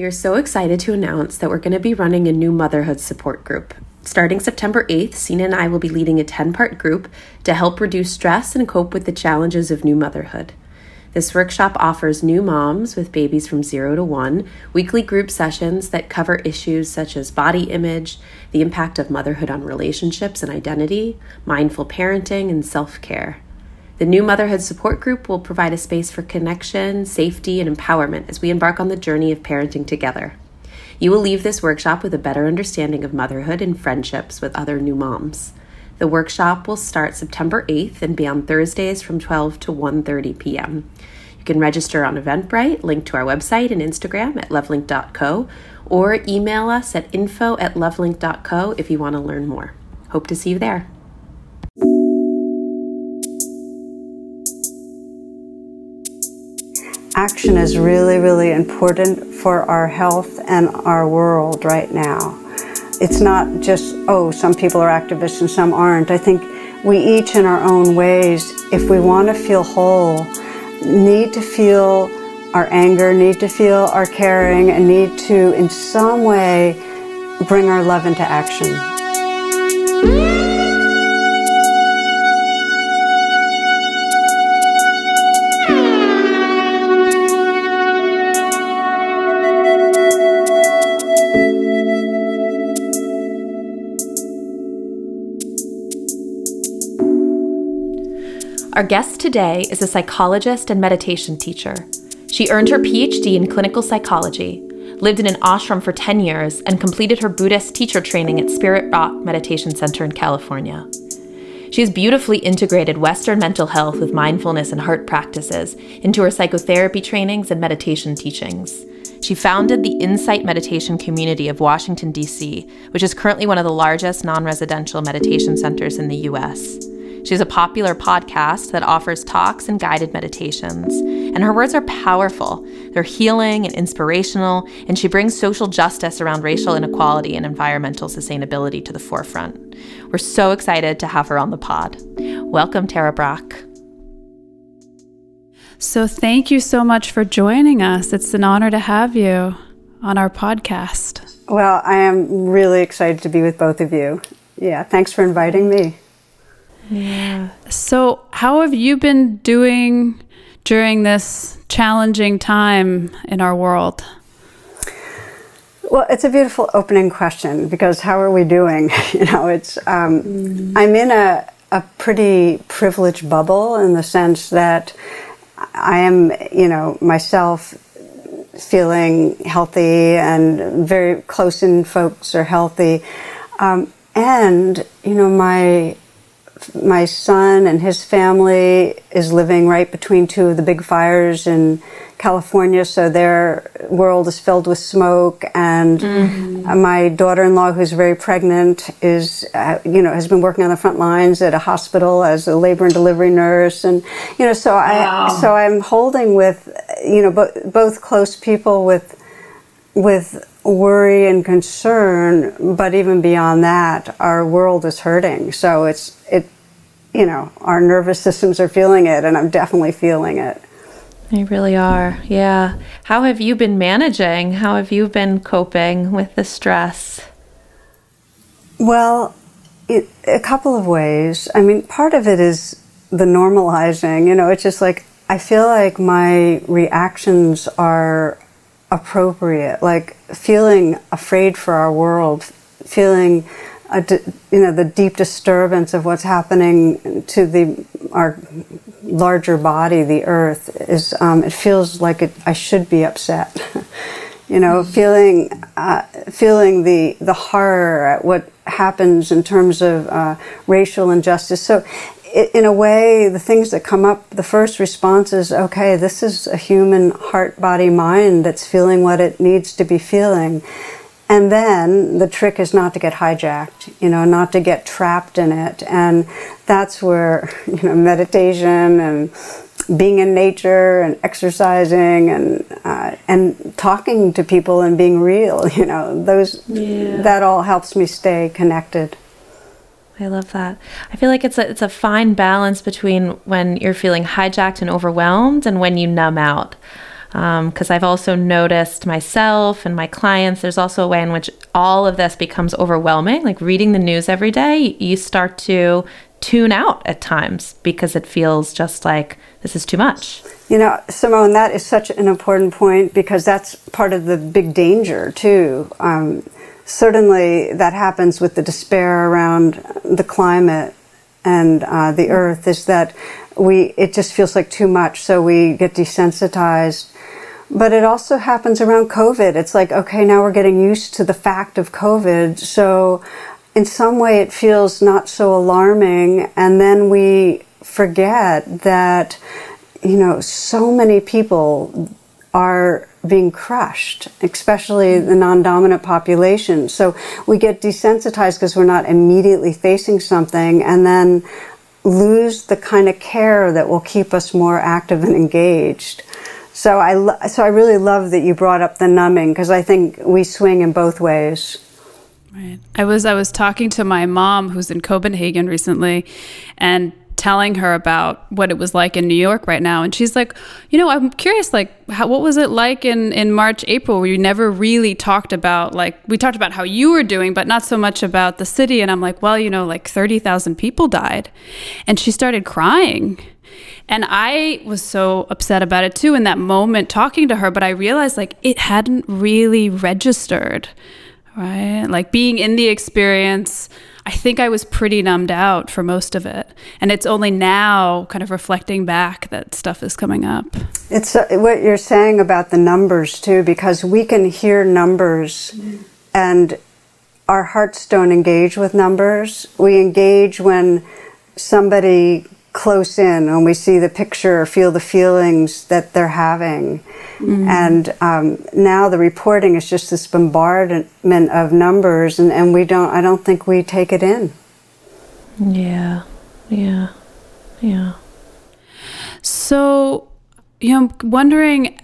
We are so excited to announce that we're going to be running a new motherhood support group. Starting September 8th, Sina and I will be leading a 10 part group to help reduce stress and cope with the challenges of new motherhood. This workshop offers new moms with babies from zero to one weekly group sessions that cover issues such as body image, the impact of motherhood on relationships and identity, mindful parenting, and self care. The new motherhood support group will provide a space for connection, safety, and empowerment as we embark on the journey of parenting together. You will leave this workshop with a better understanding of motherhood and friendships with other new moms. The workshop will start September 8th and be on Thursdays from 12 to 1:30 p.m. You can register on Eventbrite, link to our website and Instagram at lovelink.co, or email us at info at lovelink.co if you want to learn more. Hope to see you there. Action is really, really important for our health and our world right now it's not just, oh, some people are activists and some aren't. I think we each, in our own ways, if we want to feel whole, need to feel our anger, need to feel our caring, and need to, in some way, bring our love into action. Our guest today is a psychologist and meditation teacher. She earned her PhD in clinical psychology, lived in an ashram for 10 years, and completed her Buddhist teacher training at Spirit Rock Meditation Center in California. She has beautifully integrated Western mental health with mindfulness and heart practices into her psychotherapy trainings and meditation teachings. She founded the Insight Meditation Community of Washington, D.C., which is currently one of the largest non residential meditation centers in the U.S. She has a popular podcast that offers talks and guided meditations. And her words are powerful. They're healing and inspirational, and she brings social justice around racial inequality and environmental sustainability to the forefront. We're so excited to have her on the pod. Welcome, Tara Brach. So, thank you so much for joining us. It's an honor to have you on our podcast. Well, I am really excited to be with both of you. Yeah, thanks for inviting me. Yeah. So, how have you been doing during this challenging time in our world? Well, it's a beautiful opening question because how are we doing? you know, it's um, mm. I'm in a a pretty privileged bubble in the sense that I am, you know, myself feeling healthy and very close in folks are healthy. Um, and, you know, my my son and his family is living right between two of the big fires in California, so their world is filled with smoke. And mm-hmm. my daughter-in-law, who's very pregnant, is uh, you know has been working on the front lines at a hospital as a labor and delivery nurse, and you know so wow. I so I'm holding with you know bo- both close people with with worry and concern, but even beyond that, our world is hurting. So it's it, you know, our nervous systems are feeling it, and I'm definitely feeling it. They really are. Yeah. How have you been managing? How have you been coping with the stress? Well, it, a couple of ways. I mean, part of it is the normalizing. You know, it's just like I feel like my reactions are appropriate, like feeling afraid for our world, feeling you know the deep disturbance of what's happening to the our larger body, the Earth, is um, it feels like it, I should be upset. you know, mm-hmm. feeling uh, feeling the the horror at what happens in terms of uh, racial injustice. So in a way, the things that come up, the first response is, okay, this is a human heart, body, mind that's feeling what it needs to be feeling. And then the trick is not to get hijacked, you know, not to get trapped in it. And that's where, you know, meditation and being in nature and exercising and uh, and talking to people and being real, you know, those yeah. that all helps me stay connected. I love that. I feel like it's a it's a fine balance between when you're feeling hijacked and overwhelmed and when you numb out. Because um, I've also noticed myself and my clients, there's also a way in which all of this becomes overwhelming. Like reading the news every day, you start to tune out at times because it feels just like this is too much. You know, Simone, that is such an important point because that's part of the big danger, too. Um, certainly, that happens with the despair around the climate and uh, the earth, is that we it just feels like too much, so we get desensitized. But it also happens around COVID. It's like, okay, now we're getting used to the fact of COVID, so in some way it feels not so alarming, and then we forget that, you know, so many people are being crushed, especially the non dominant population. So we get desensitized because we're not immediately facing something and then lose the kind of care that will keep us more active and engaged. So I, lo- so I really love that you brought up the numbing because I think we swing in both ways. Right. I was I was talking to my mom who's in Copenhagen recently and telling her about what it was like in New York right now and she's like, "You know, I'm curious like how, what was it like in in March, April where you never really talked about like we talked about how you were doing but not so much about the city." And I'm like, "Well, you know, like 30,000 people died." And she started crying. And I was so upset about it too in that moment talking to her, but I realized like it hadn't really registered right? Like being in the experience, I think I was pretty numbed out for most of it. And it's only now, kind of reflecting back, that stuff is coming up. It's uh, what you're saying about the numbers, too, because we can hear numbers and our hearts don't engage with numbers. We engage when somebody close in when we see the picture or feel the feelings that they're having. Mm-hmm. And um, now the reporting is just this bombardment of numbers, and, and we don't, I don't think we take it in. Yeah, yeah, yeah. So, you know, I'm wondering,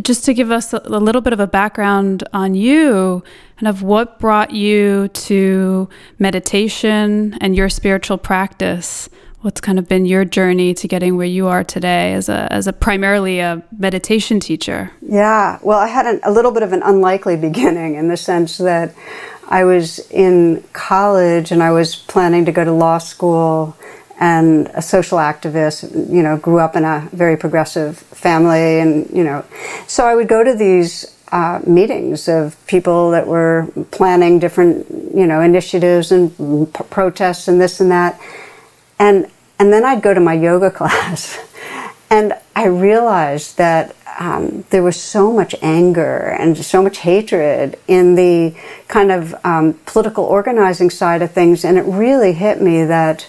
just to give us a, a little bit of a background on you, and of what brought you to meditation and your spiritual practice what's kind of been your journey to getting where you are today as a as a primarily a meditation teacher? Yeah, well, I had an, a little bit of an unlikely beginning in the sense that I was in college and I was planning to go to law school and a social activist, you know, grew up in a very progressive family and, you know, so I would go to these uh, meetings of people that were planning different, you know, initiatives and p- protests and this and that and and then I'd go to my yoga class, and I realized that um, there was so much anger and so much hatred in the kind of um, political organizing side of things, and it really hit me that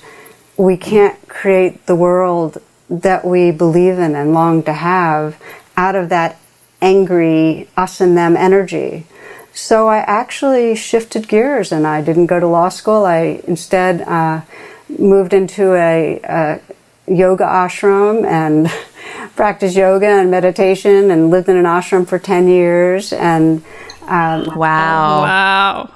we can't create the world that we believe in and long to have out of that angry us and them energy. So I actually shifted gears and I didn't go to law school. I instead uh, moved into a, a yoga ashram and practiced yoga and meditation and lived in an ashram for 10 years and um, wow. Wow.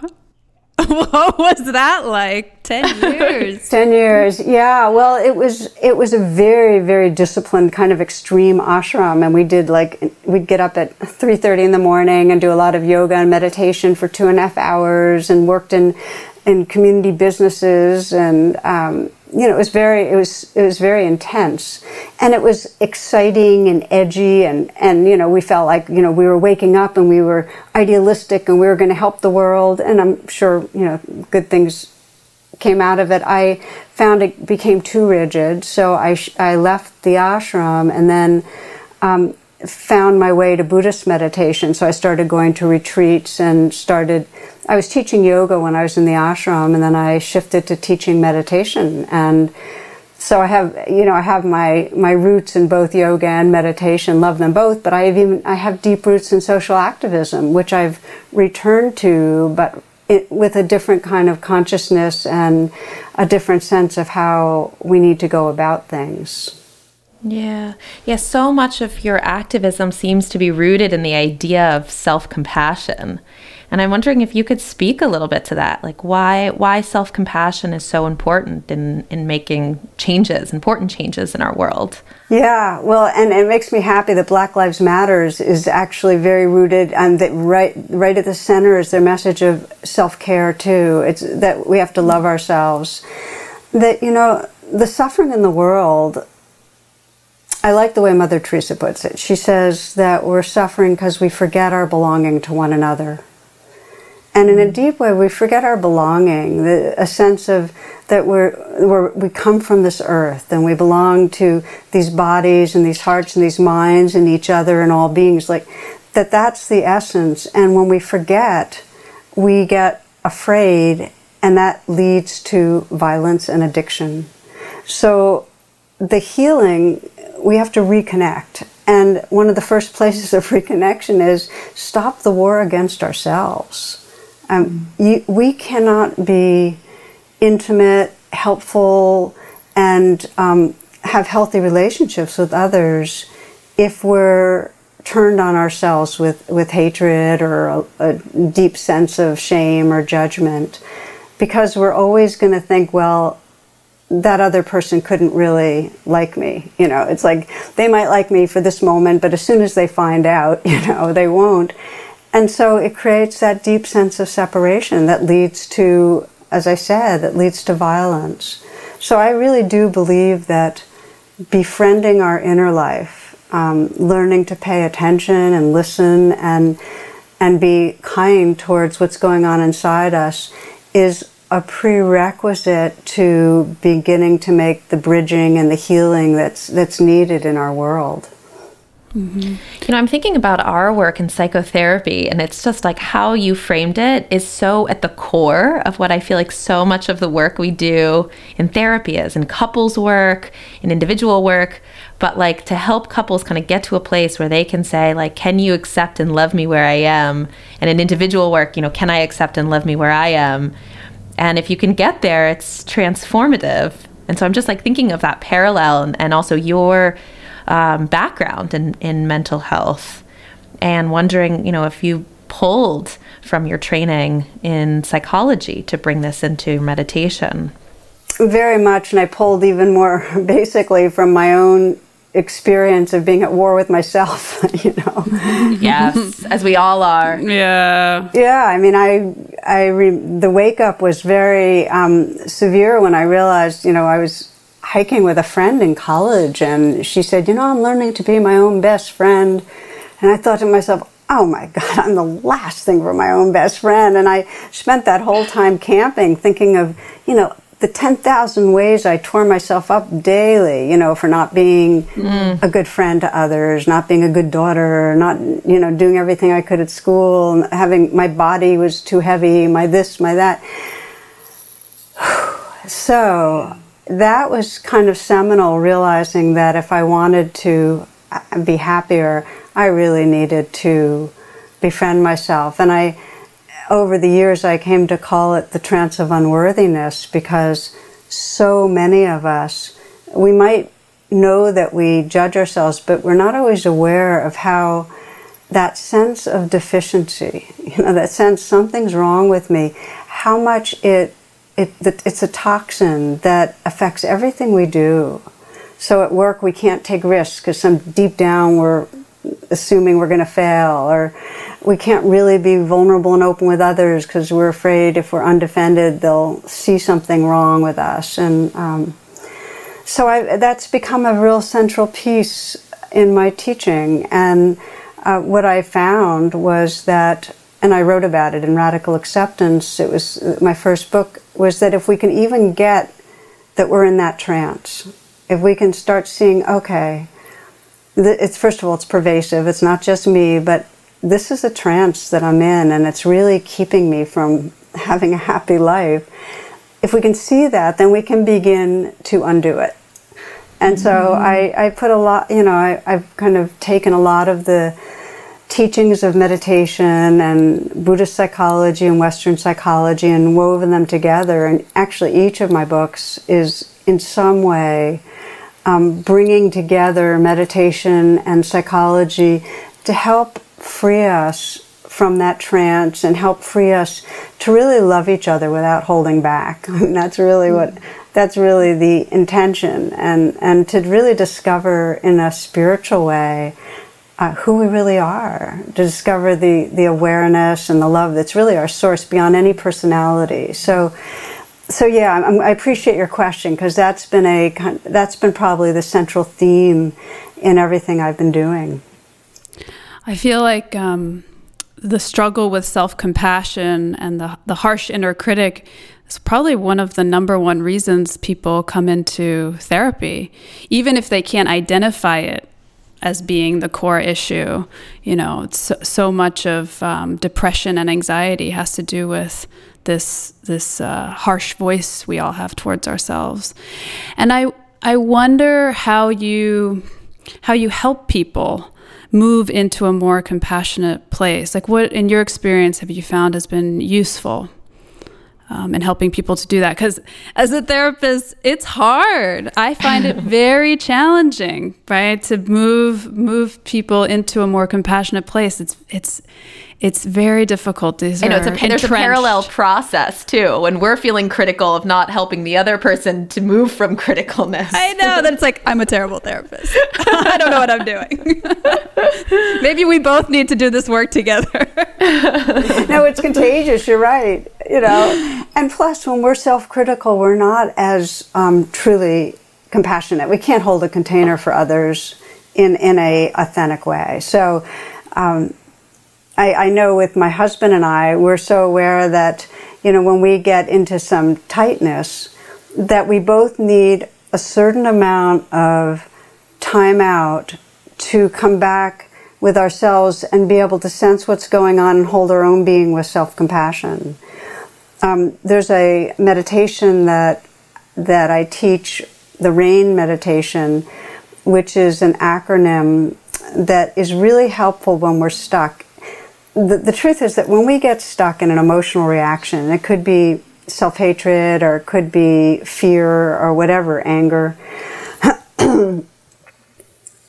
What was that like? 10 years. 10 years. Yeah. Well it was it was a very very disciplined kind of extreme ashram. And we did like we'd get up at 3.30 in the morning and do a lot of yoga and meditation for two and a half hours and worked in in community businesses and um, you know it was very it was it was very intense. And it was exciting and edgy and and you know we felt like you know we were waking up and we were idealistic and we were going to help the world. And I'm sure you know good things came out of it. I found it became too rigid. So I I left the ashram and then um, found my way to Buddhist meditation so I started going to retreats and started I was teaching yoga when I was in the ashram, and then I shifted to teaching meditation. And so I have, you know, I have my my roots in both yoga and meditation. Love them both, but I have even I have deep roots in social activism, which I've returned to, but it, with a different kind of consciousness and a different sense of how we need to go about things. Yeah. Yeah, so much of your activism seems to be rooted in the idea of self-compassion. And I'm wondering if you could speak a little bit to that. Like why why self-compassion is so important in in making changes, important changes in our world. Yeah, well, and it makes me happy that Black Lives Matters is actually very rooted and that right right at the center is their message of self-care too. It's that we have to love ourselves. That you know, the suffering in the world I like the way Mother Teresa puts it. She says that we're suffering because we forget our belonging to one another. And in a mm. deep way, we forget our belonging, the, a sense of that we're, we're, we come from this earth and we belong to these bodies and these hearts and these minds and each other and all beings. Like that, that's the essence. And when we forget, we get afraid, and that leads to violence and addiction. So the healing, we have to reconnect. And one of the first places of reconnection is stop the war against ourselves um, you, we cannot be intimate, helpful, and um, have healthy relationships with others if we're turned on ourselves with, with hatred or a, a deep sense of shame or judgment. Because we're always going to think, well, that other person couldn't really like me. You know, it's like they might like me for this moment, but as soon as they find out, you know, they won't. And so it creates that deep sense of separation that leads to, as I said, that leads to violence. So I really do believe that befriending our inner life, um, learning to pay attention and listen and and be kind towards what's going on inside us is a prerequisite to beginning to make the bridging and the healing that's that's needed in our world. Mm-hmm. You know, I'm thinking about our work in psychotherapy, and it's just like how you framed it is so at the core of what I feel like so much of the work we do in therapy is, in couples work, in individual work. But like to help couples kind of get to a place where they can say, like, can you accept and love me where I am? And in individual work, you know, can I accept and love me where I am? And if you can get there, it's transformative. And so I'm just like thinking of that parallel and, and also your um, background in, in mental health and wondering, you know, if you pulled from your training in psychology to bring this into meditation. Very much, and I pulled even more basically from my own experience of being at war with myself, you know. yes, as we all are. Yeah. Yeah, I mean, I, I, re- the wake up was very um, severe when I realized, you know, I was hiking with a friend in college, and she said, You know, I'm learning to be my own best friend. And I thought to myself, Oh my God, I'm the last thing for my own best friend. And I spent that whole time camping thinking of, you know, the 10,000 ways I tore myself up daily, you know, for not being mm. a good friend to others, not being a good daughter, not, you know, doing everything I could at school, having my body was too heavy, my this, my that. So that was kind of seminal, realizing that if I wanted to uh, be happier, I really needed to befriend myself. And I, over the years, I came to call it the trance of unworthiness because so many of us, we might know that we judge ourselves, but we're not always aware of how that sense of deficiency, you know, that sense something's wrong with me, how much it it, it's a toxin that affects everything we do. So at work, we can't take risks because some deep down we're assuming we're going to fail, or we can't really be vulnerable and open with others because we're afraid if we're undefended, they'll see something wrong with us. And um, so I, that's become a real central piece in my teaching. And uh, what I found was that and I wrote about it in Radical Acceptance. It was my first book. Was that if we can even get that we're in that trance, if we can start seeing, okay, it's first of all, it's pervasive. It's not just me, but this is a trance that I'm in, and it's really keeping me from having a happy life. If we can see that, then we can begin to undo it. And so mm-hmm. I, I put a lot, you know, I, I've kind of taken a lot of the teachings of meditation and Buddhist psychology and Western psychology and woven them together. And actually, each of my books is in some way um, bringing together meditation and psychology to help free us from that trance and help free us to really love each other without holding back. that's really what that's really the intention and and to really discover in a spiritual way uh, who we really are, to discover the, the awareness and the love that's really our source beyond any personality. So, so yeah, I'm, i appreciate your question because that's been a that's been probably the central theme in everything I've been doing. I feel like um, the struggle with self compassion and the the harsh inner critic is probably one of the number one reasons people come into therapy, even if they can't identify it as being the core issue. You know, so, so much of um, depression and anxiety has to do with this this uh, harsh voice we all have towards ourselves. And I I wonder how you how you help people move into a more compassionate place. Like what in your experience have you found has been useful? um, and helping people to do that. Because as a therapist, it's hard. I find it very challenging, right, to move move people into a more compassionate place. It's it's it's very difficult. These I know it's a, there's a parallel process too. When we're feeling critical of not helping the other person to move from criticalness. I know that it's like I'm a terrible therapist. I don't know what I'm doing. Maybe we both need to do this work together. no, it's contagious. You're right. You know, and plus, when we're self-critical, we're not as um, truly compassionate. We can't hold a container for others in in a authentic way. So. Um, I, I know with my husband and I, we're so aware that, you know, when we get into some tightness, that we both need a certain amount of time out to come back with ourselves and be able to sense what's going on and hold our own being with self compassion. Um, there's a meditation that that I teach, the RAIN meditation, which is an acronym that is really helpful when we're stuck the, the truth is that when we get stuck in an emotional reaction, it could be self hatred or it could be fear or whatever, anger.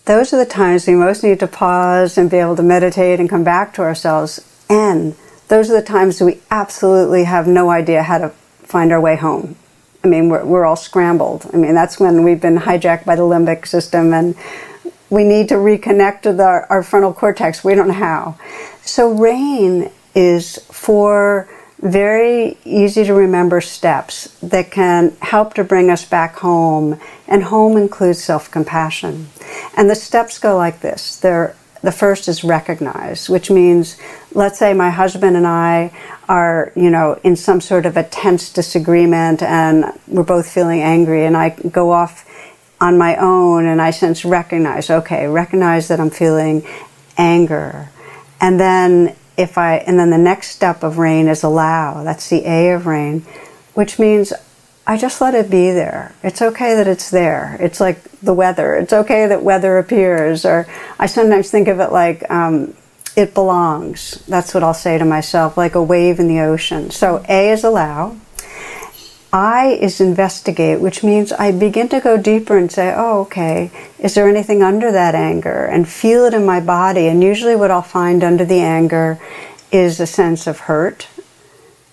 Those are the times we most need to pause and be able to meditate and come back to ourselves. And those are the times we absolutely have no idea how to find our way home. I mean, we're, we're all scrambled. I mean, that's when we've been hijacked by the limbic system and we need to reconnect with our, our frontal cortex. We don't know how. So, RAIN is for very easy to remember steps that can help to bring us back home. And home includes self compassion. And the steps go like this. They're, the first is recognize, which means, let's say my husband and I are, you know, in some sort of a tense disagreement and we're both feeling angry, and I go off on my own and I sense recognize, okay, recognize that I'm feeling anger and then if I and then the next step of rain is allow. That's the A of rain, which means I just let it be there. It's okay that it's there. It's like the weather. It's okay that weather appears. Or I sometimes think of it like um, it belongs. That's what I'll say to myself, like a wave in the ocean. So A is allow. I is investigate, which means I begin to go deeper and say, oh, okay, is there anything under that anger? And feel it in my body. And usually, what I'll find under the anger is a sense of hurt.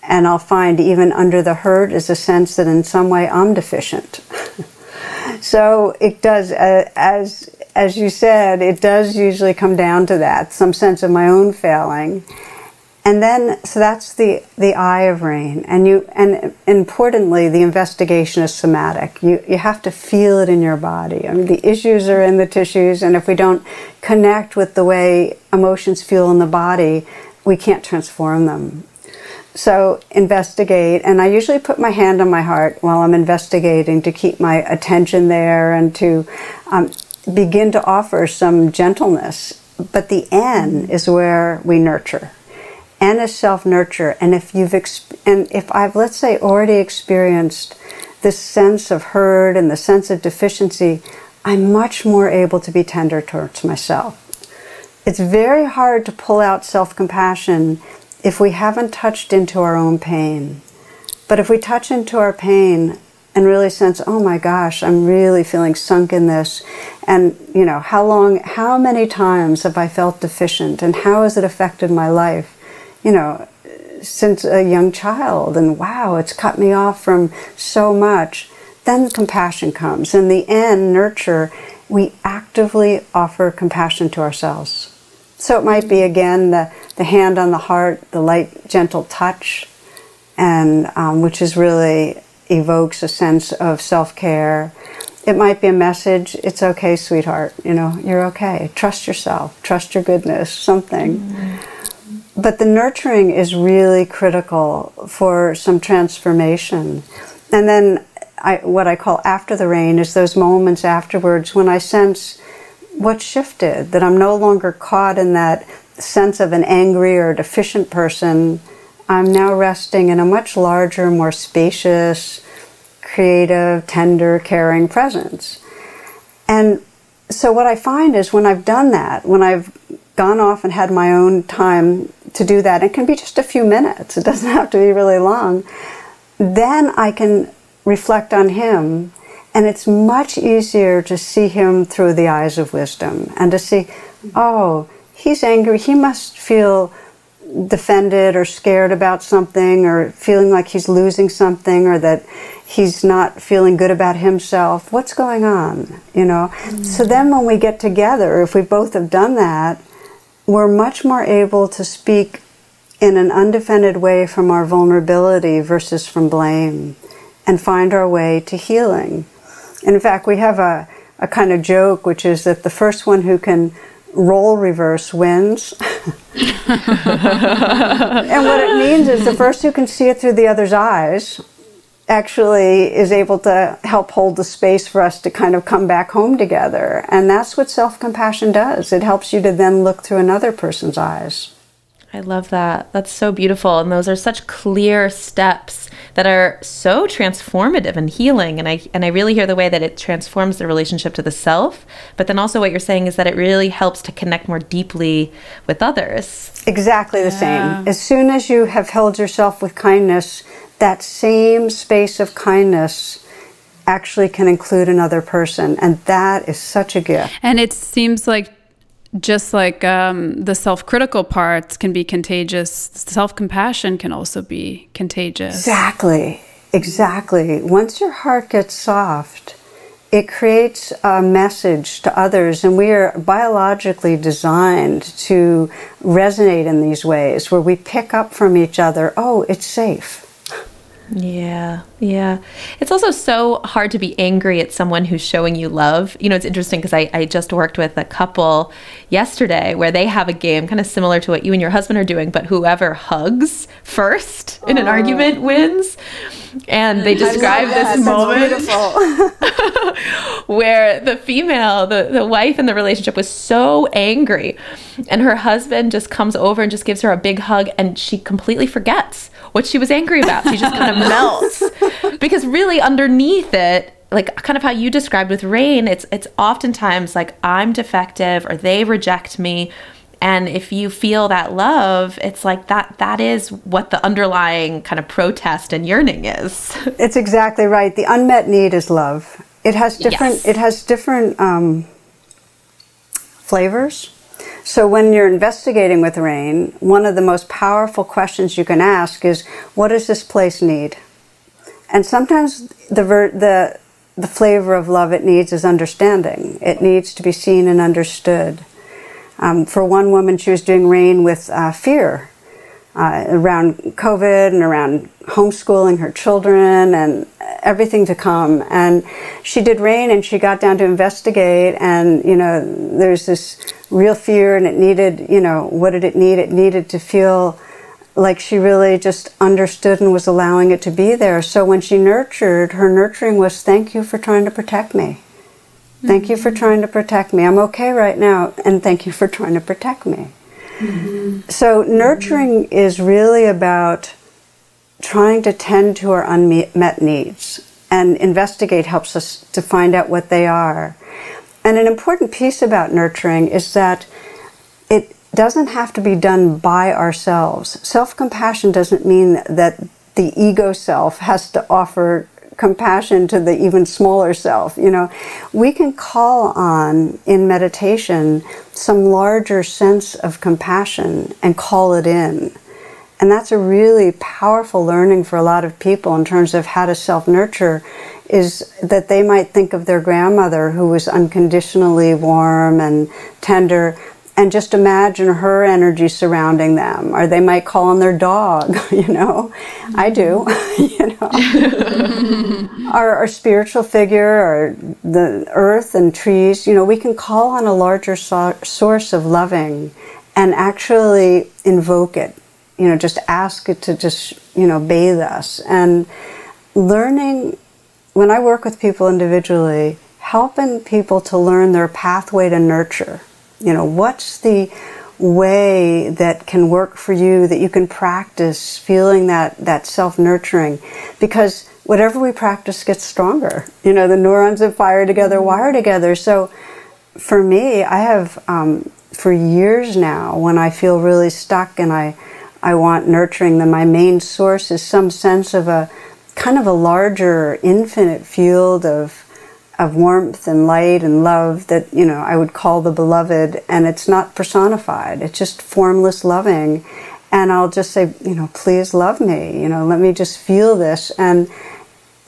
And I'll find even under the hurt is a sense that in some way I'm deficient. so it does, uh, as as you said, it does usually come down to that, some sense of my own failing. And then, so that's the, the eye of rain. And you, and importantly, the investigation is somatic. You, you have to feel it in your body. I mean, the issues are in the tissues, and if we don't connect with the way emotions feel in the body, we can't transform them. So investigate, and I usually put my hand on my heart while I'm investigating to keep my attention there and to um, begin to offer some gentleness. But the N is where we nurture and a self nurture. And if you've exp- and if I've let's say already experienced this sense of hurt and the sense of deficiency, I'm much more able to be tender towards myself. It's very hard to pull out self compassion if we haven't touched into our own pain. But if we touch into our pain, and really sense, oh my gosh, I'm really feeling sunk in this. And, you know, how long, how many times have I felt deficient and how has it affected my life? You know, since a young child and wow, it's cut me off from so much. Then compassion comes. In the end, nurture, we actively offer compassion to ourselves. So it might be again the, the hand on the heart, the light, gentle touch, and um, which is really evokes a sense of self care. It might be a message, it's okay, sweetheart, you know, you're okay. Trust yourself, trust your goodness, something. Mm-hmm. But the nurturing is really critical for some transformation. And then I, what I call after the rain is those moments afterwards when I sense what shifted, that I'm no longer caught in that sense of an angry or deficient person I'm now resting in a much larger, more spacious, creative, tender, caring presence. And so, what I find is when I've done that, when I've gone off and had my own time to do that, it can be just a few minutes, it doesn't have to be really long, then I can reflect on Him. And it's much easier to see Him through the eyes of wisdom and to see, oh, He's angry, He must feel defended or scared about something or feeling like he's losing something or that he's not feeling good about himself. What's going on you know? Mm-hmm. so then when we get together if we both have done that we're much more able to speak in an undefended way from our vulnerability versus from blame and find our way to healing in fact we have a, a kind of joke which is that the first one who can role reverse wins. and what it means is the first who can see it through the other's eyes actually is able to help hold the space for us to kind of come back home together. And that's what self compassion does. It helps you to then look through another person's eyes. I love that. That's so beautiful. And those are such clear steps that are so transformative and healing. And I and I really hear the way that it transforms the relationship to the self. But then also what you're saying is that it really helps to connect more deeply with others. Exactly the yeah. same. As soon as you have held yourself with kindness, that same space of kindness actually can include another person. And that is such a gift. And it seems like just like um, the self critical parts can be contagious, self compassion can also be contagious. Exactly. Exactly. Once your heart gets soft, it creates a message to others, and we are biologically designed to resonate in these ways where we pick up from each other oh, it's safe yeah, yeah. It's also so hard to be angry at someone who's showing you love. You know, it's interesting because I, I just worked with a couple yesterday where they have a game kind of similar to what you and your husband are doing, but whoever hugs first in an argument wins. And they describe this moment where the female, the, the wife in the relationship was so angry. And her husband just comes over and just gives her a big hug and she completely forgets what she was angry about. She just kind of melts because really underneath it, like kind of how you described with rain, it's it's oftentimes like I'm defective or they reject me. And if you feel that love, it's like that that is what the underlying kind of protest and yearning is. It's exactly right. The unmet need is love. It has different yes. it has different um, flavors so, when you're investigating with rain, one of the most powerful questions you can ask is, What does this place need? And sometimes the, the, the flavor of love it needs is understanding, it needs to be seen and understood. Um, for one woman, she was doing rain with uh, fear uh, around COVID and around homeschooling her children and everything to come. And she did rain and she got down to investigate and, you know, there's this real fear and it needed, you know, what did it need? It needed to feel like she really just understood and was allowing it to be there. So when she nurtured, her nurturing was thank you for trying to protect me. Thank you for mm-hmm. trying to protect me. I'm okay right now, and thank you for trying to protect me. Mm-hmm. So, nurturing mm-hmm. is really about trying to tend to our unmet needs, and investigate helps us to find out what they are. And an important piece about nurturing is that doesn't have to be done by ourselves. Self compassion doesn't mean that the ego self has to offer compassion to the even smaller self. You know, we can call on in meditation some larger sense of compassion and call it in. And that's a really powerful learning for a lot of people in terms of how to self nurture is that they might think of their grandmother who was unconditionally warm and tender and just imagine her energy surrounding them or they might call on their dog you know? I do you know? Our, our, spiritual figure or the earth and trees you know we can call on a larger so- source of loving and actually invoke it you know just ask it to just you know bathe us. And learning when i work with people individually helping people to learn their pathway to nurture you know, what's the way that can work for you that you can practice feeling that, that self nurturing? Because whatever we practice gets stronger. You know, the neurons that fire together mm-hmm. wire together. So for me, I have um, for years now when I feel really stuck and I, I want nurturing, then my main source is some sense of a kind of a larger infinite field of of warmth and light and love that you know I would call the beloved and it's not personified. It's just formless loving. And I'll just say you know please love me. You know let me just feel this. And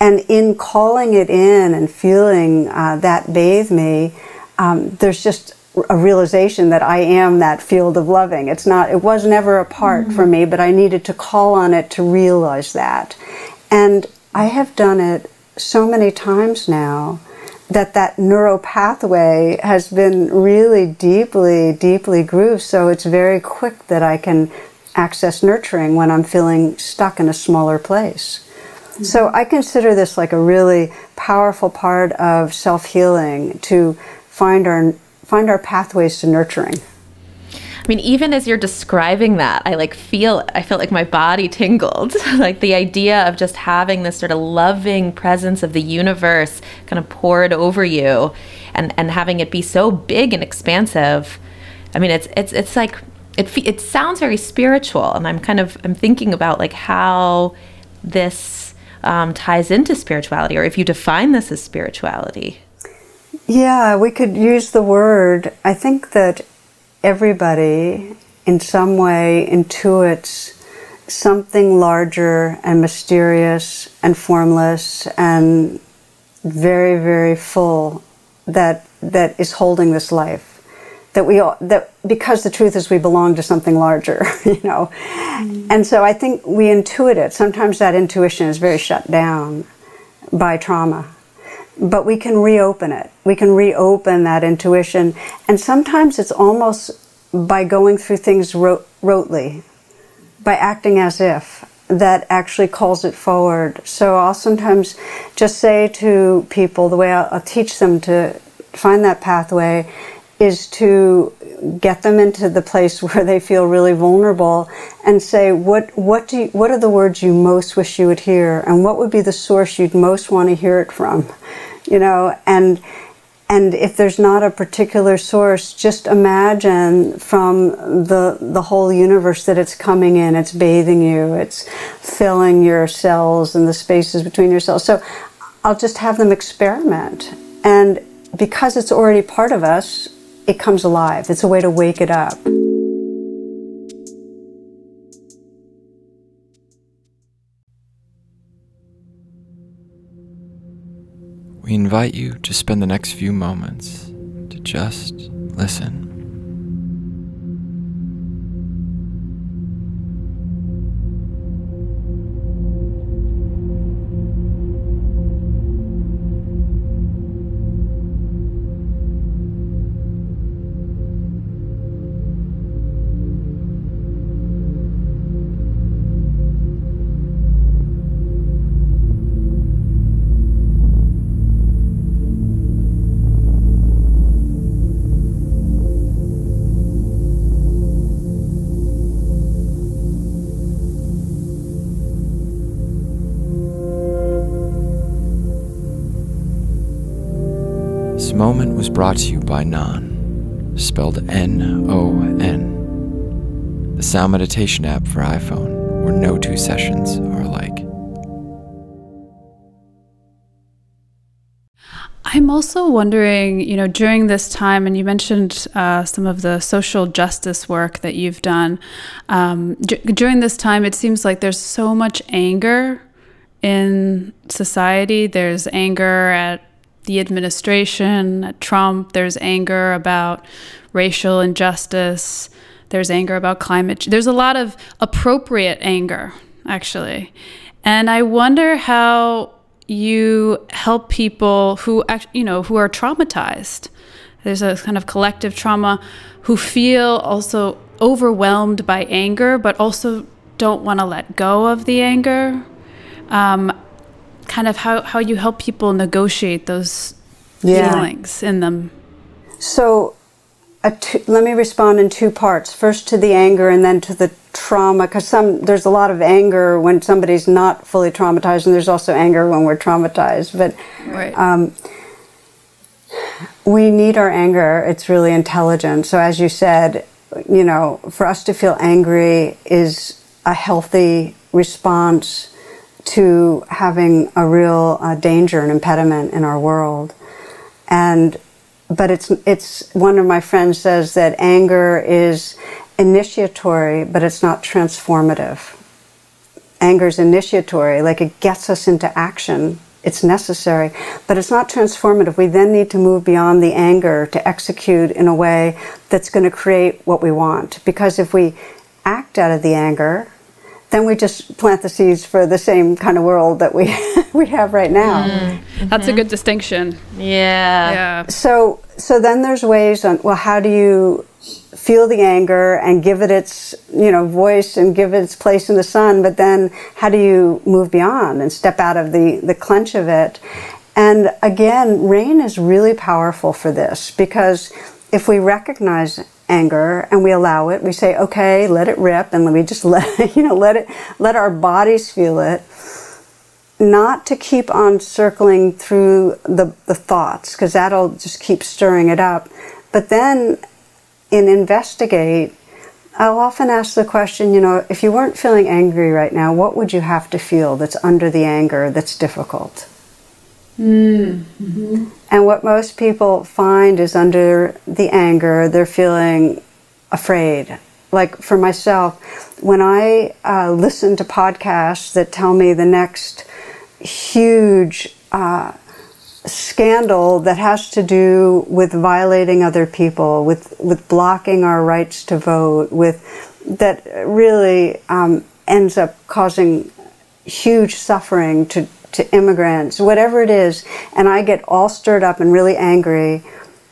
and in calling it in and feeling uh, that bathe me um, there's just a realization that I am that field of loving. It's not it was never apart mm-hmm. from me but I needed to call on it to realize that. And I have done it so many times now that that neural pathway has been really deeply, deeply grooved. So it's very quick that I can access nurturing when I'm feeling stuck in a smaller place. Mm-hmm. So I consider this like a really powerful part of self healing to find our find our pathways to nurturing. I mean, even as you're describing that, I like feel, I felt like my body tingled. like the idea of just having this sort of loving presence of the universe kind of poured over you and, and having it be so big and expansive. I mean, it's, it's, it's like, it, it sounds very spiritual. And I'm kind of, I'm thinking about like how this um, ties into spirituality or if you define this as spirituality. Yeah, we could use the word. I think that everybody in some way intuits something larger and mysterious and formless and very very full that that is holding this life. That we all that because the truth is we belong to something larger you know? Mm. and so i think we intuit it. Sometimes that intuition is very shut down by trauma but we can reopen it. We can reopen that intuition. And sometimes it's almost by going through things ro- rotely, by acting as if, that actually calls it forward. So I'll sometimes just say to people the way I'll, I'll teach them to find that pathway is to get them into the place where they feel really vulnerable and say what what do you, what are the words you most wish you would hear? And what would be the source you'd most want to hear it from? You know and and if there's not a particular source just imagine from the the whole universe that it's coming in. It's bathing you. It's filling your cells and the spaces between your cells. So I'll just have them experiment. And because it's already part of us it comes alive. It's a way to wake it up. We invite you to spend the next few moments to just listen. Moment was brought to you by Non, spelled N O N, the sound meditation app for iPhone, where no two sessions are alike. I'm also wondering, you know, during this time, and you mentioned uh, some of the social justice work that you've done. Um, d- during this time, it seems like there's so much anger in society. There's anger at the administration, Trump. There's anger about racial injustice. There's anger about climate. There's a lot of appropriate anger, actually. And I wonder how you help people who you know who are traumatized there's a kind of collective trauma who feel also overwhelmed by anger but also don't want to let go of the anger um, kind of how, how you help people negotiate those yeah. feelings in them. So two, let me respond in two parts. First to the anger and then to the trauma because some there's a lot of anger when somebody's not fully traumatized and there's also anger when we're traumatized but right. um, we need our anger. It's really intelligent. So as you said you know for us to feel angry is a healthy response to having a real uh, danger and impediment in our world and but it's it's one of my friends says that anger is initiatory, but it's not transformative. Anger is initiatory, like it gets us into action. It's necessary, but it's not transformative. We then need to move beyond the anger to execute in a way that's going to create what we want. Because if we act out of the anger, then we just plant the seeds for the same kind of world that we we have right now. Mm-hmm. That's a good distinction. Yeah. Yeah. So so then there's ways on well how do you feel the anger and give it its you know voice and give it its place in the sun but then how do you move beyond and step out of the the clench of it and again rain is really powerful for this because if we recognize anger and we allow it. We say okay let it rip and we just let you know let it let our bodies feel it. Not to keep on circling through the, the thoughts because that'll just keep stirring it up. But then in investigate, I'll often ask the question, you know, if you weren't feeling angry right now, what would you have to feel that's under the anger that's difficult? Mm-hmm. And what most people find is under the anger, they're feeling afraid. Like for myself, when I uh, listen to podcasts that tell me the next huge uh, scandal that has to do with violating other people, with with blocking our rights to vote, with that really um, ends up causing huge suffering to to immigrants, whatever it is, and I get all stirred up and really angry,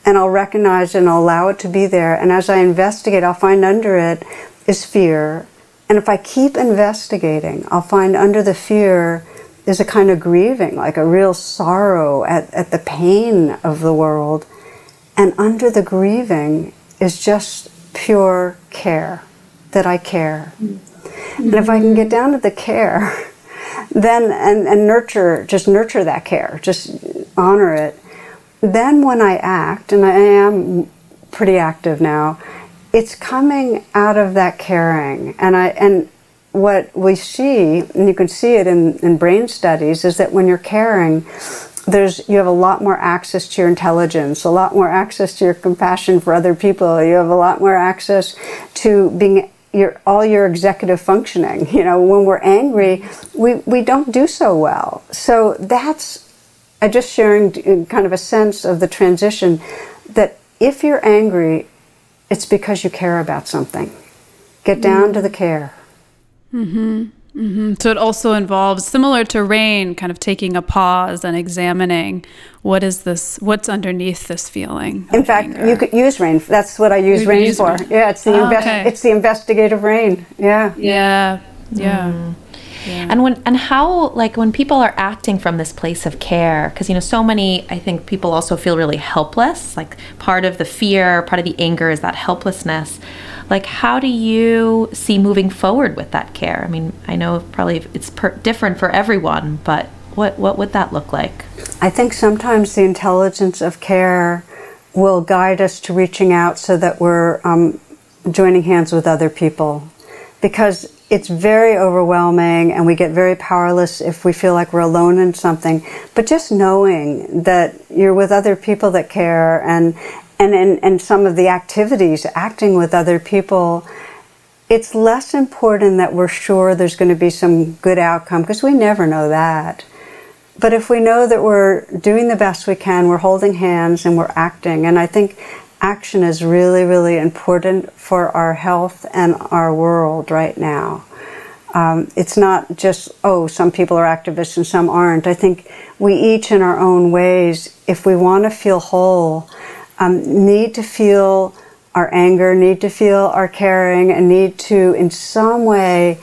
and I'll recognize and I'll allow it to be there, and as I investigate, I'll find under it is fear, and if I keep investigating, I'll find under the fear is a kind of grieving, like a real sorrow at, at the pain of the world. And under the grieving is just pure care, that I care. Mm-hmm. And if I can get down to the care, then and, and nurture, just nurture that care, just honor it. Then when I act, and I am pretty active now, it's coming out of that caring. And I and what we see, and you can see it in, in brain studies, is that when you're caring, there's you have a lot more access to your intelligence, a lot more access to your compassion for other people. You have a lot more access to being your all your executive functioning. You know, when we're angry, we we don't do so well. So that's I just sharing kind of a sense of the transition that if you're angry, it's because you care about something. Get down mm. to the care. Mm-hmm. Mm-hmm. So it also involves, similar to rain, kind of taking a pause and examining what is this, what's underneath this feeling. In fact, anger. you could use rain. That's what I use rain use for. Rain. Yeah, it's the oh, invest- okay. it's the investigative rain. Yeah. Yeah. Yeah. Mm. Yeah. And when and how like when people are acting from this place of care because you know so many I think people also feel really helpless like part of the fear part of the anger is that helplessness like how do you see moving forward with that care? I mean i know probably it's per- different for everyone but what what would that look like? I think sometimes the intelligence of care will guide us to reaching out so that we're um, joining hands with other people. Because it's very overwhelming and we get very powerless if we feel like we're alone in something. But just knowing that you're with other people that care and and, and, some of the activities, acting with other people, it's less important that we're sure there's going to be some good outcome because we never know that. But if we know that we're doing the best we can, we're holding hands and we're acting, and I think action is really, really important for our health and our world right now. Um, it's not just, oh, some people are activists and some aren't. I think we each, in our own ways, if we want to feel whole, um, need to feel our anger, need to feel our caring, and need to, in some way,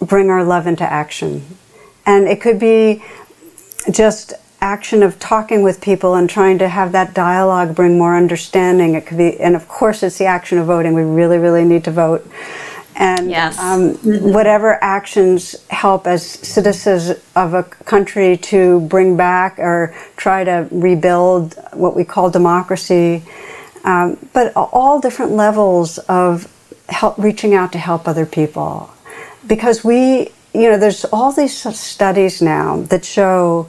bring our love into action. And it could be just action of talking with people and trying to have that dialogue bring more understanding. It could be, and of course, it's the action of voting. We really, really need to vote. And yes. um, whatever actions help as citizens of a country to bring back or try to rebuild what we call democracy, um, but all different levels of help, reaching out to help other people. Because we, you know, there's all these studies now that show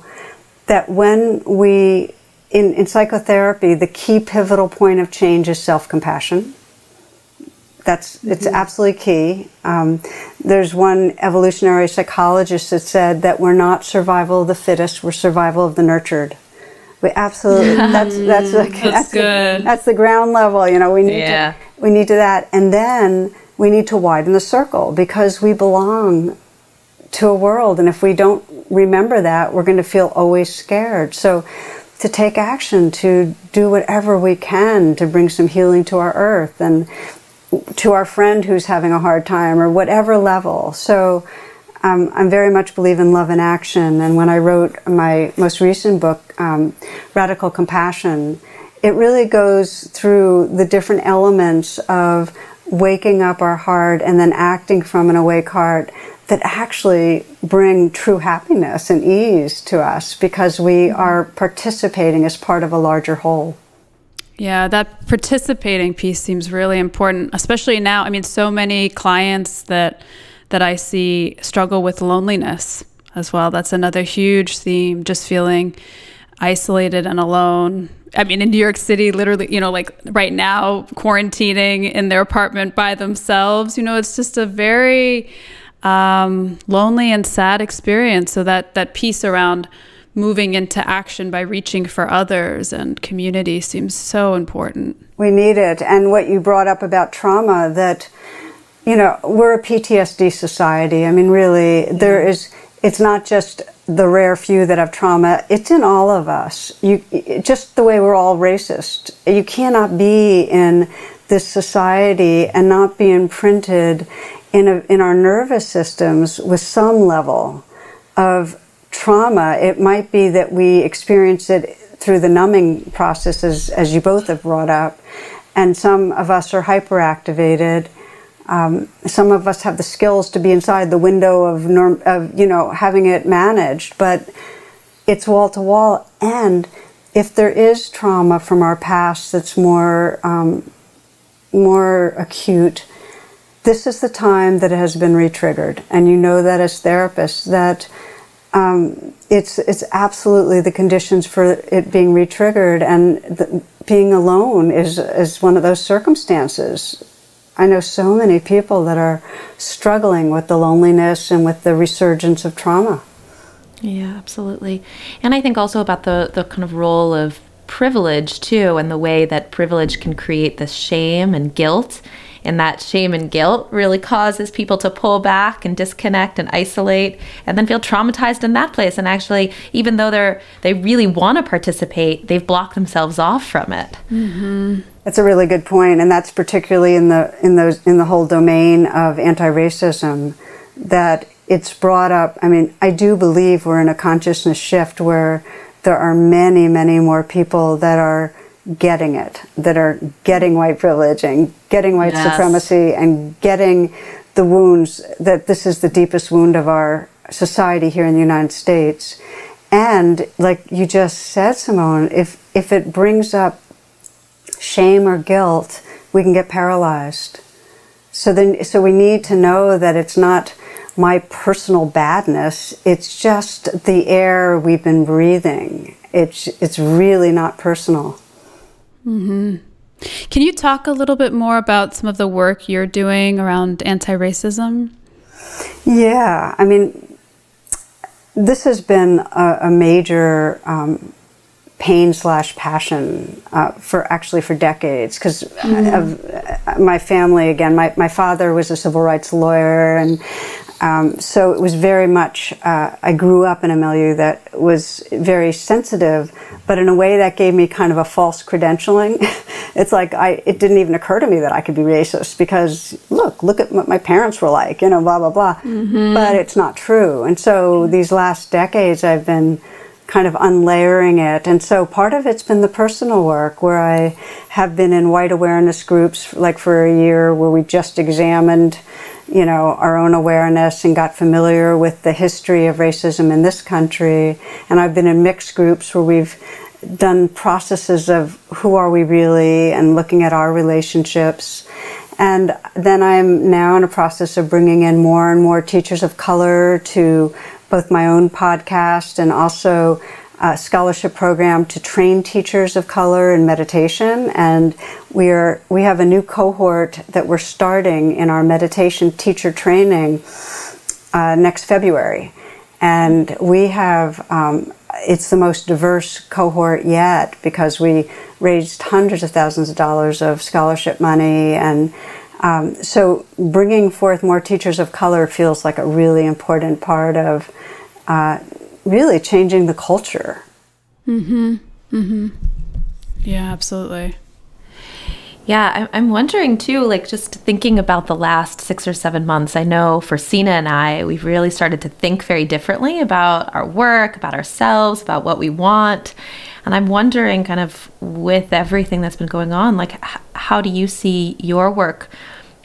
that when we, in, in psychotherapy, the key pivotal point of change is self compassion. That's mm-hmm. it's absolutely key. Um, there's one evolutionary psychologist that said that we're not survival of the fittest; we're survival of the nurtured. We absolutely that's that's like, that's, that's good. The, that's the ground level. You know, we need yeah. to we need to that, and then we need to widen the circle because we belong to a world. And if we don't remember that, we're going to feel always scared. So, to take action, to do whatever we can to bring some healing to our earth and to our friend who's having a hard time or whatever level. So, um, I'm very much believe in love and action. And when I wrote my most recent book, um, Radical Compassion, it really goes through the different elements of waking up our heart and then acting from an awake heart that actually bring true happiness and ease to us because we mm-hmm. are participating as part of a larger whole. Yeah, that participating piece seems really important, especially now. I mean, so many clients that that I see struggle with loneliness as well. That's another huge theme, just feeling isolated and alone. I mean, in New York City, literally, you know, like right now, quarantining in their apartment by themselves, you know, it's just a very um, lonely and sad experience. So that that piece around moving into action by reaching for others and community seems so important. We need it. And what you brought up about trauma that you know, we're a PTSD society. I mean, really, there is it's not just the rare few that have trauma, it's in all of us. You just the way we're all racist. You cannot be in this society and not be imprinted in, a, in our nervous systems with some level of trauma. It might be that we experience it through the numbing processes, as you both have brought up, and some of us are hyperactivated. Um, some of us have the skills to be inside the window of, norm, of you know having it managed, but it's wall to wall. And if there is trauma from our past that's more um, more acute, this is the time that it has been retriggered. And you know that as therapists, that um, it's, it's absolutely the conditions for it being retriggered. And the, being alone is, is one of those circumstances. I know so many people that are struggling with the loneliness and with the resurgence of trauma. Yeah, absolutely. And I think also about the, the kind of role of privilege too, and the way that privilege can create this shame and guilt and that shame and guilt really causes people to pull back and disconnect and isolate and then feel traumatized in that place. And actually, even though they're they really want to participate, they've blocked themselves off from it. Mm-hmm. That's a really good point, and that's particularly in the in those in the whole domain of anti-racism that it's brought up. I mean, I do believe we're in a consciousness shift where there are many, many more people that are getting it, that are getting white privilege and getting white yes. supremacy and getting the wounds that this is the deepest wound of our society here in the United States. And like you just said, Simone, if if it brings up shame or guilt, we can get paralyzed. So then, so we need to know that it's not my personal badness. It's just the air we've been breathing. It's it's really not personal. Can you talk a little bit more about some of the work you're doing around anti-racism? Yeah, I mean, this has been a, a major um, pain slash passion uh, for actually for decades because of uh, my family. Again, my, my father was a civil rights lawyer, and um, so it was very much. Uh, I grew up in a milieu that was very sensitive, but in a way that gave me kind of a false credentialing. it's like I it didn't even occur to me that I could be racist because look, look at what my parents were like, you know, blah blah blah. But it's not true. And so these last decades, I've been kind of unlayering it. And so part of it's been the personal work where I have been in white awareness groups like for a year where we just examined, you know, our own awareness and got familiar with the history of racism in this country. And I've been in mixed groups where we've done processes of who are we really and looking at our relationships. And then I'm now in a process of bringing in more and more teachers of color to both my own podcast and also a scholarship program to train teachers of color in meditation. And we are we have a new cohort that we're starting in our meditation teacher training uh, next February, and we have. Um, it's the most diverse cohort yet because we raised hundreds of thousands of dollars of scholarship money and um, so bringing forth more teachers of color feels like a really important part of uh, really changing the culture. Hmm. Hmm. Yeah, absolutely. Yeah, I- I'm wondering too, like just thinking about the last six or seven months. I know for Sina and I, we've really started to think very differently about our work, about ourselves, about what we want. And I'm wondering, kind of with everything that's been going on, like h- how do you see your work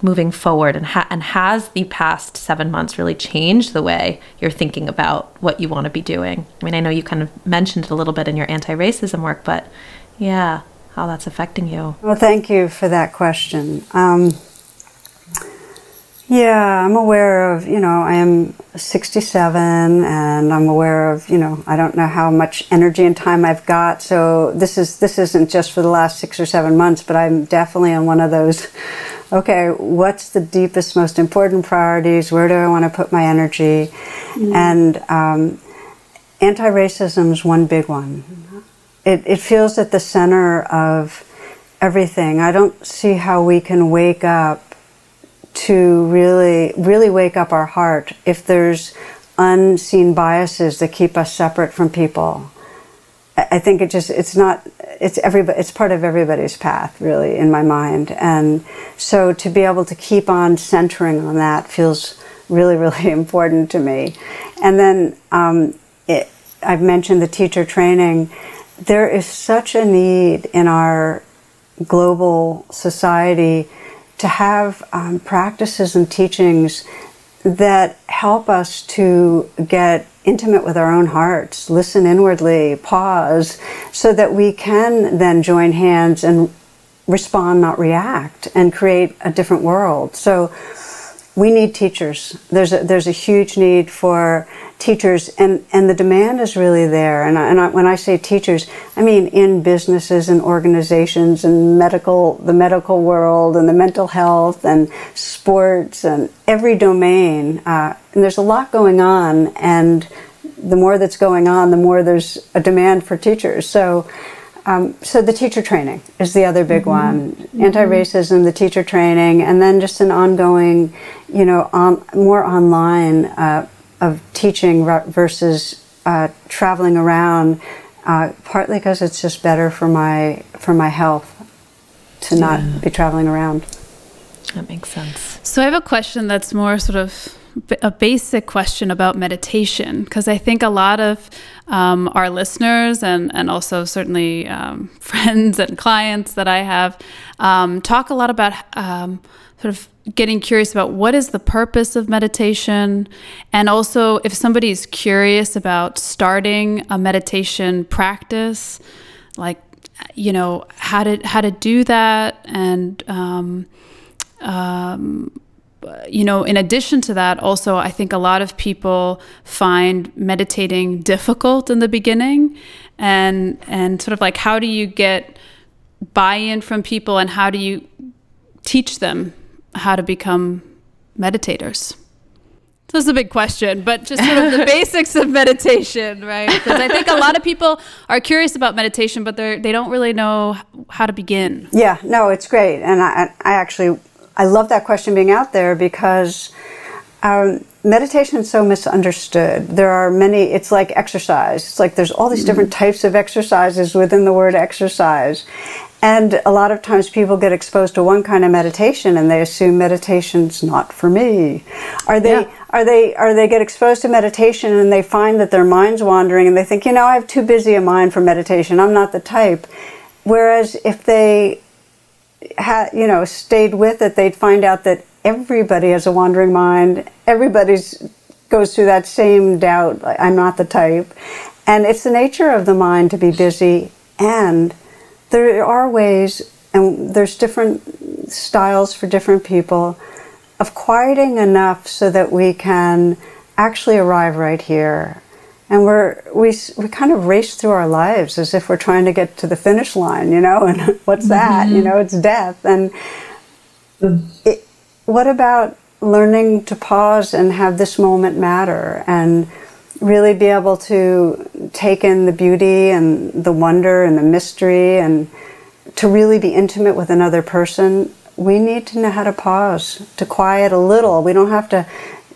moving forward? And, ha- and has the past seven months really changed the way you're thinking about what you want to be doing? I mean, I know you kind of mentioned it a little bit in your anti racism work, but yeah, how that's affecting you. Well, thank you for that question. Um, yeah, I'm aware of, you know, I am 67 and I'm aware of, you know, I don't know how much energy and time I've got. So this is this isn't just for the last 6 or 7 months, but I'm definitely on one of those okay, what's the deepest most important priorities? Where do I want to put my energy? And um, anti-racism is one big one. It, it feels at the center of everything. I don't see how we can wake up to really, really wake up our heart if there's unseen biases that keep us separate from people. I I think it just, it's not, it's everybody, it's part of everybody's path, really, in my mind. And so to be able to keep on centering on that feels really, really important to me. And then um, it, I've mentioned the teacher training. There is such a need in our global society to have um, practices and teachings that help us to get intimate with our own hearts, listen inwardly, pause, so that we can then join hands and respond, not react, and create a different world. So we need teachers. There's a, there's a huge need for teachers, and, and the demand is really there. And, I, and I, when I say teachers, I mean in businesses and organizations and medical, the medical world and the mental health and sports and every domain. Uh, and there's a lot going on, and the more that's going on, the more there's a demand for teachers. So. Um, so the teacher training is the other big one. Anti-racism, the teacher training, and then just an ongoing, you know, on, more online uh, of teaching versus uh, traveling around. Uh, partly because it's just better for my for my health to not be traveling around. That makes sense. So I have a question that's more sort of a basic question about meditation because I think a lot of um, our listeners and and also certainly um, friends and clients that I have um, talk a lot about um, sort of getting curious about what is the purpose of meditation. And also if somebody is curious about starting a meditation practice like you know how to how to do that and um, um, you know, in addition to that, also, I think a lot of people find meditating difficult in the beginning, and and sort of like how do you get buy-in from people, and how do you teach them how to become meditators? So it's a big question, but just sort of the basics of meditation, right? Because I think a lot of people are curious about meditation, but they they don't really know how to begin. Yeah, no, it's great, and I, I actually I love that question being out there because um, meditation is so misunderstood. There are many. It's like exercise. It's like there's all these different types of exercises within the word exercise, and a lot of times people get exposed to one kind of meditation and they assume meditation's not for me. Are they Yeah. are they are they get exposed to meditation and they find that their mind's wandering and they think, you know, I have too busy a mind for meditation. I'm not the type. Whereas if they had you know stayed with it, they'd find out that everybody has a wandering mind. Everybody's goes through that same doubt. like, I'm not the type, and it's the nature of the mind to be busy. And there are ways, and there's different styles for different people of quieting enough so that we can actually arrive right here. And we're, we, we kind of race through our lives as if we're trying to get to the finish line, you know, and what's that? You mm-hmm. know, it's death. And it, what about learning to pause and have this moment matter and really be able to take in the beauty and the wonder and the mystery and to really be intimate with another person, we need to know how to pause, to quiet a little. We don't have to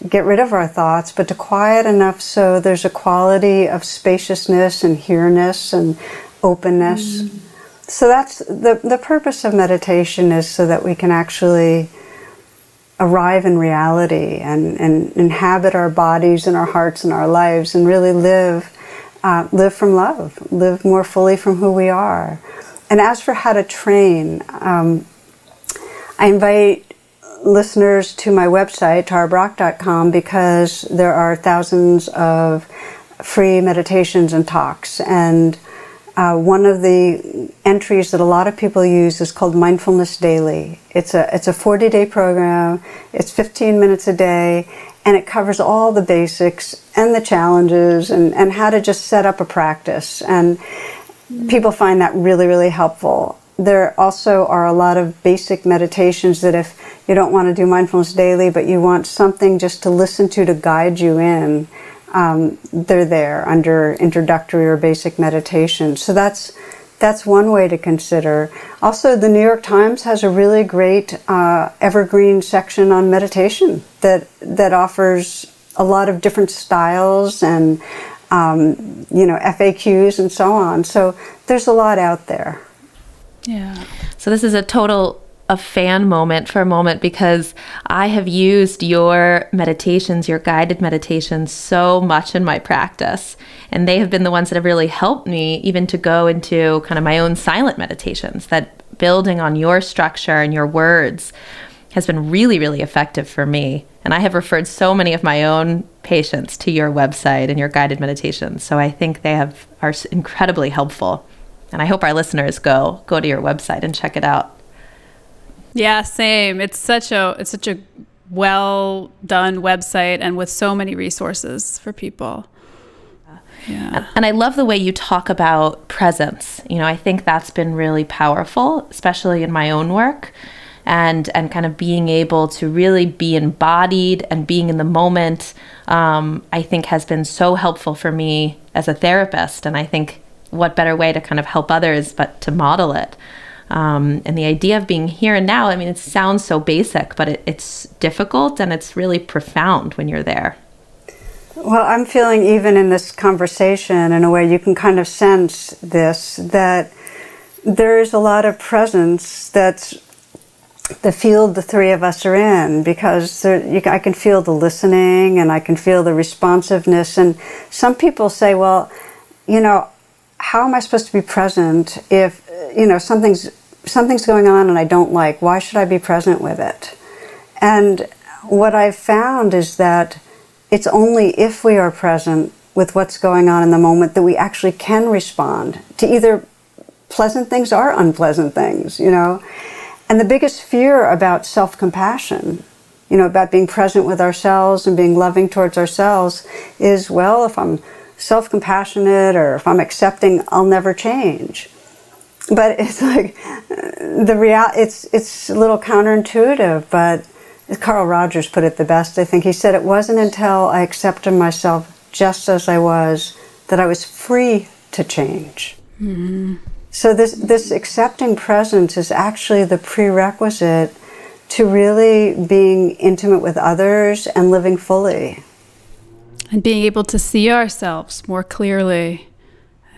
get rid of our thoughts, but to quiet enough so there's a quality of spaciousness and here-ness and openness. Mm. So that's the, the purpose of meditation is so that we can actually arrive in reality and, and inhabit our bodies and our hearts and our lives and really live uh, live from love, live more fully from who we are. And as for how to train, um, I invite listeners to my website, tarabrach.com, because there are thousands of free meditations and talks. And uh, one of the entries that a lot of people use is called Mindfulness Daily. It's a it's a 40 day program. It's 15 minutes a day, and it covers all the basics and the challenges and, and how to just set up a practice. And people find that really really helpful. There also are a lot of basic meditations that if you don't want to do mindfulness daily, but you want something just to listen to to guide you in, um, they're there under introductory or basic meditation. So that's that's one way to consider. Also, the New York Times has a really great uh, evergreen section on meditation that that offers a lot of different styles and um, you know FAQs and so on. So there's a lot out there. Yeah. So this is a total a fan moment for a moment because I have used your meditations, your guided meditations so much in my practice. And they have been the ones that have really helped me even to go into kind of my own silent meditations that building on your structure and your words has been really really effective for me. And I have referred so many of my own patients to your website and your guided meditations. So I think they have are incredibly helpful. And I hope our listeners go go to your website and check it out. Yeah, same. It's such a it's such a well done website and with so many resources for people. Yeah. And I love the way you talk about presence. You know, I think that's been really powerful, especially in my own work. And, and kind of being able to really be embodied and being in the moment, um, I think has been so helpful for me as a therapist. And I think what better way to kind of help others but to model it. Um, and the idea of being here and now, I mean, it sounds so basic, but it, it's difficult and it's really profound when you're there. Well, I'm feeling even in this conversation, in a way, you can kind of sense this that there is a lot of presence that's the field the three of us are in because there, you, I can feel the listening and I can feel the responsiveness. And some people say, well, you know, how am I supposed to be present if, you know, something's, something's going on and I don't like? Why should I be present with it? And what I've found is that it's only if we are present with what's going on in the moment that we actually can respond to either pleasant things or unpleasant things, you know. And the biggest fear about self compassion, you know, about being present with ourselves and being loving towards ourselves is well, if I'm self compassionate or if I'm accepting, I'll never change. But it's like the real, it's, it's a little counterintuitive, but Carl Rogers put it the best, I think. He said, It wasn't until I accepted myself just as I was that I was free to change. Mm-hmm. So this this accepting presence is actually the prerequisite to really being intimate with others and living fully. And being able to see ourselves more clearly.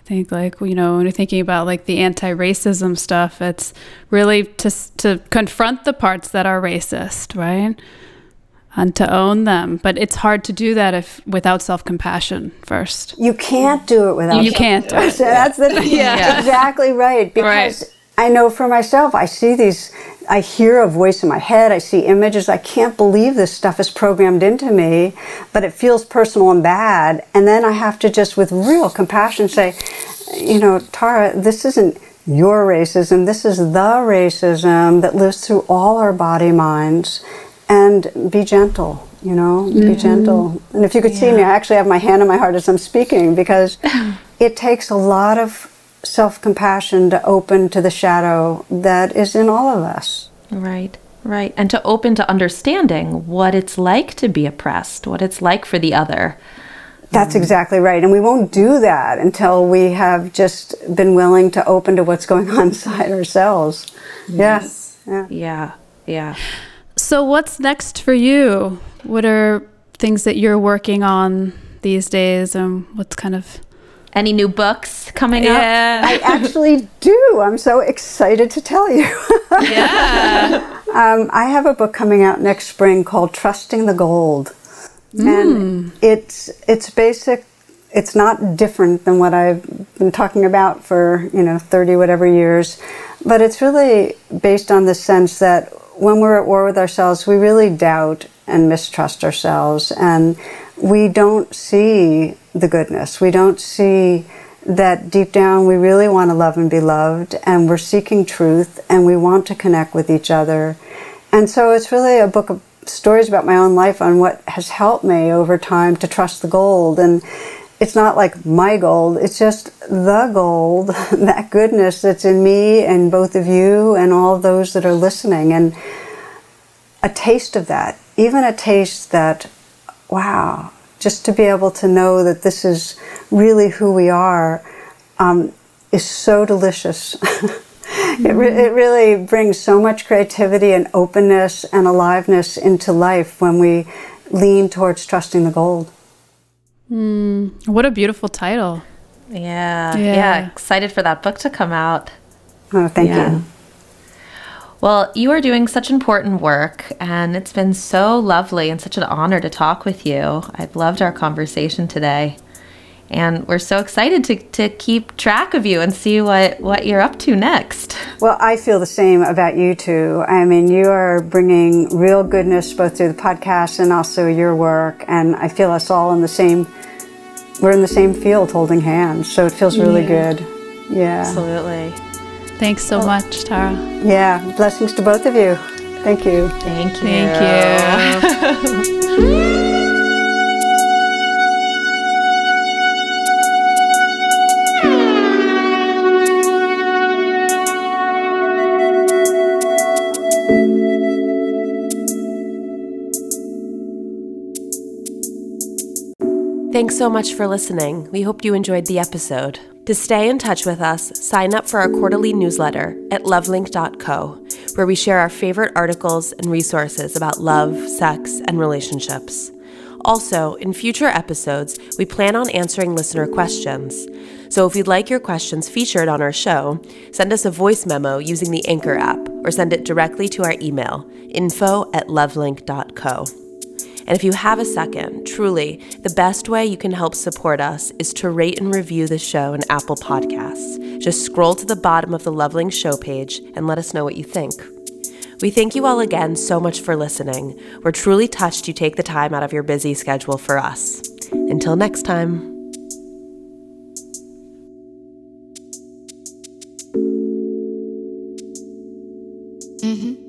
I think like you know when you're thinking about like the anti-racism stuff, it's really to to confront the parts that are racist, right? and to own them. But it's hard to do that if without self compassion first. You can't do it without. You can't. Do it. That's the yeah. exactly right. Because right. I know for myself, I see these. I hear a voice in my head. I see images. I can't believe this stuff is programmed into me, but it feels personal and bad. And then I have to just, with real compassion, say, you know, Tara, this isn't your racism. This is the racism that lives through all our body minds and be gentle you know mm-hmm. be gentle and if you could yeah. see me i actually have my hand on my heart as i'm speaking because it takes a lot of self-compassion to open to the shadow that is in all of us right right and to open to understanding what it's like to be oppressed what it's like for the other that's mm. exactly right. And we won't do that until we have just been willing to open to what's going on inside ourselves. Yes. Yeah. Yeah. Yeah. So, what's next for you? What are things that you're working on these days, and what's kind of any new books coming yeah. up? I actually do. I'm so excited to tell you. yeah. um, I have a book coming out next spring called Trusting the Gold. Mm. And it's it's basic it's not different than what I've been talking about for, you know, 30 whatever years, but it's really based on the sense that when we're at war with ourselves, we really doubt and mistrust ourselves, and we don't see the goodness. We don't see that deep down we really want to love and be loved, and we're seeking truth, and we want to connect with each other. And so it's really a book of stories about my own life on what has helped me over time to trust the gold. And it's not like my gold, it's just the gold, that goodness that's in me and both of you and all those that are listening. And a taste of that, even a taste that, wow, just to be able to know that this is really who we are um, is so delicious. mm-hmm. it, re- it really brings so much creativity and openness and aliveness into life when we lean towards trusting the gold. Mm, what a beautiful title. Yeah, yeah. Yeah. Excited for that book to come out. Oh, thank yeah. you. Well, you are doing such important work, and it's been so lovely and such an honor to talk with you. I've loved our conversation today. And we're so excited to, to keep track of you and see what, what you're up to next. Well, I feel the same about you too. I mean, you are bringing real goodness both through the podcast and also your work. And I feel us all in the same, we're in the same field holding hands. So it feels really yeah. good. Yeah. Absolutely. Thanks so well, much, Tara. Yeah. Blessings to both of you. Thank you. Thank you. Thank you. Thanks so much for listening. We hope you enjoyed the episode. To stay in touch with us, sign up for our quarterly newsletter at lovelink.co, where we share our favorite articles and resources about love, sex, and relationships. Also, in future episodes, we plan on answering listener questions. So if you'd like your questions featured on our show, send us a voice memo using the Anchor app or send it directly to our email, info at lovelink.co. And if you have a second, truly, the best way you can help support us is to rate and review the show in Apple Podcasts. Just scroll to the bottom of the Lovelink show page and let us know what you think. We thank you all again so much for listening. We're truly touched you take the time out of your busy schedule for us. Until next time. Mm-hmm.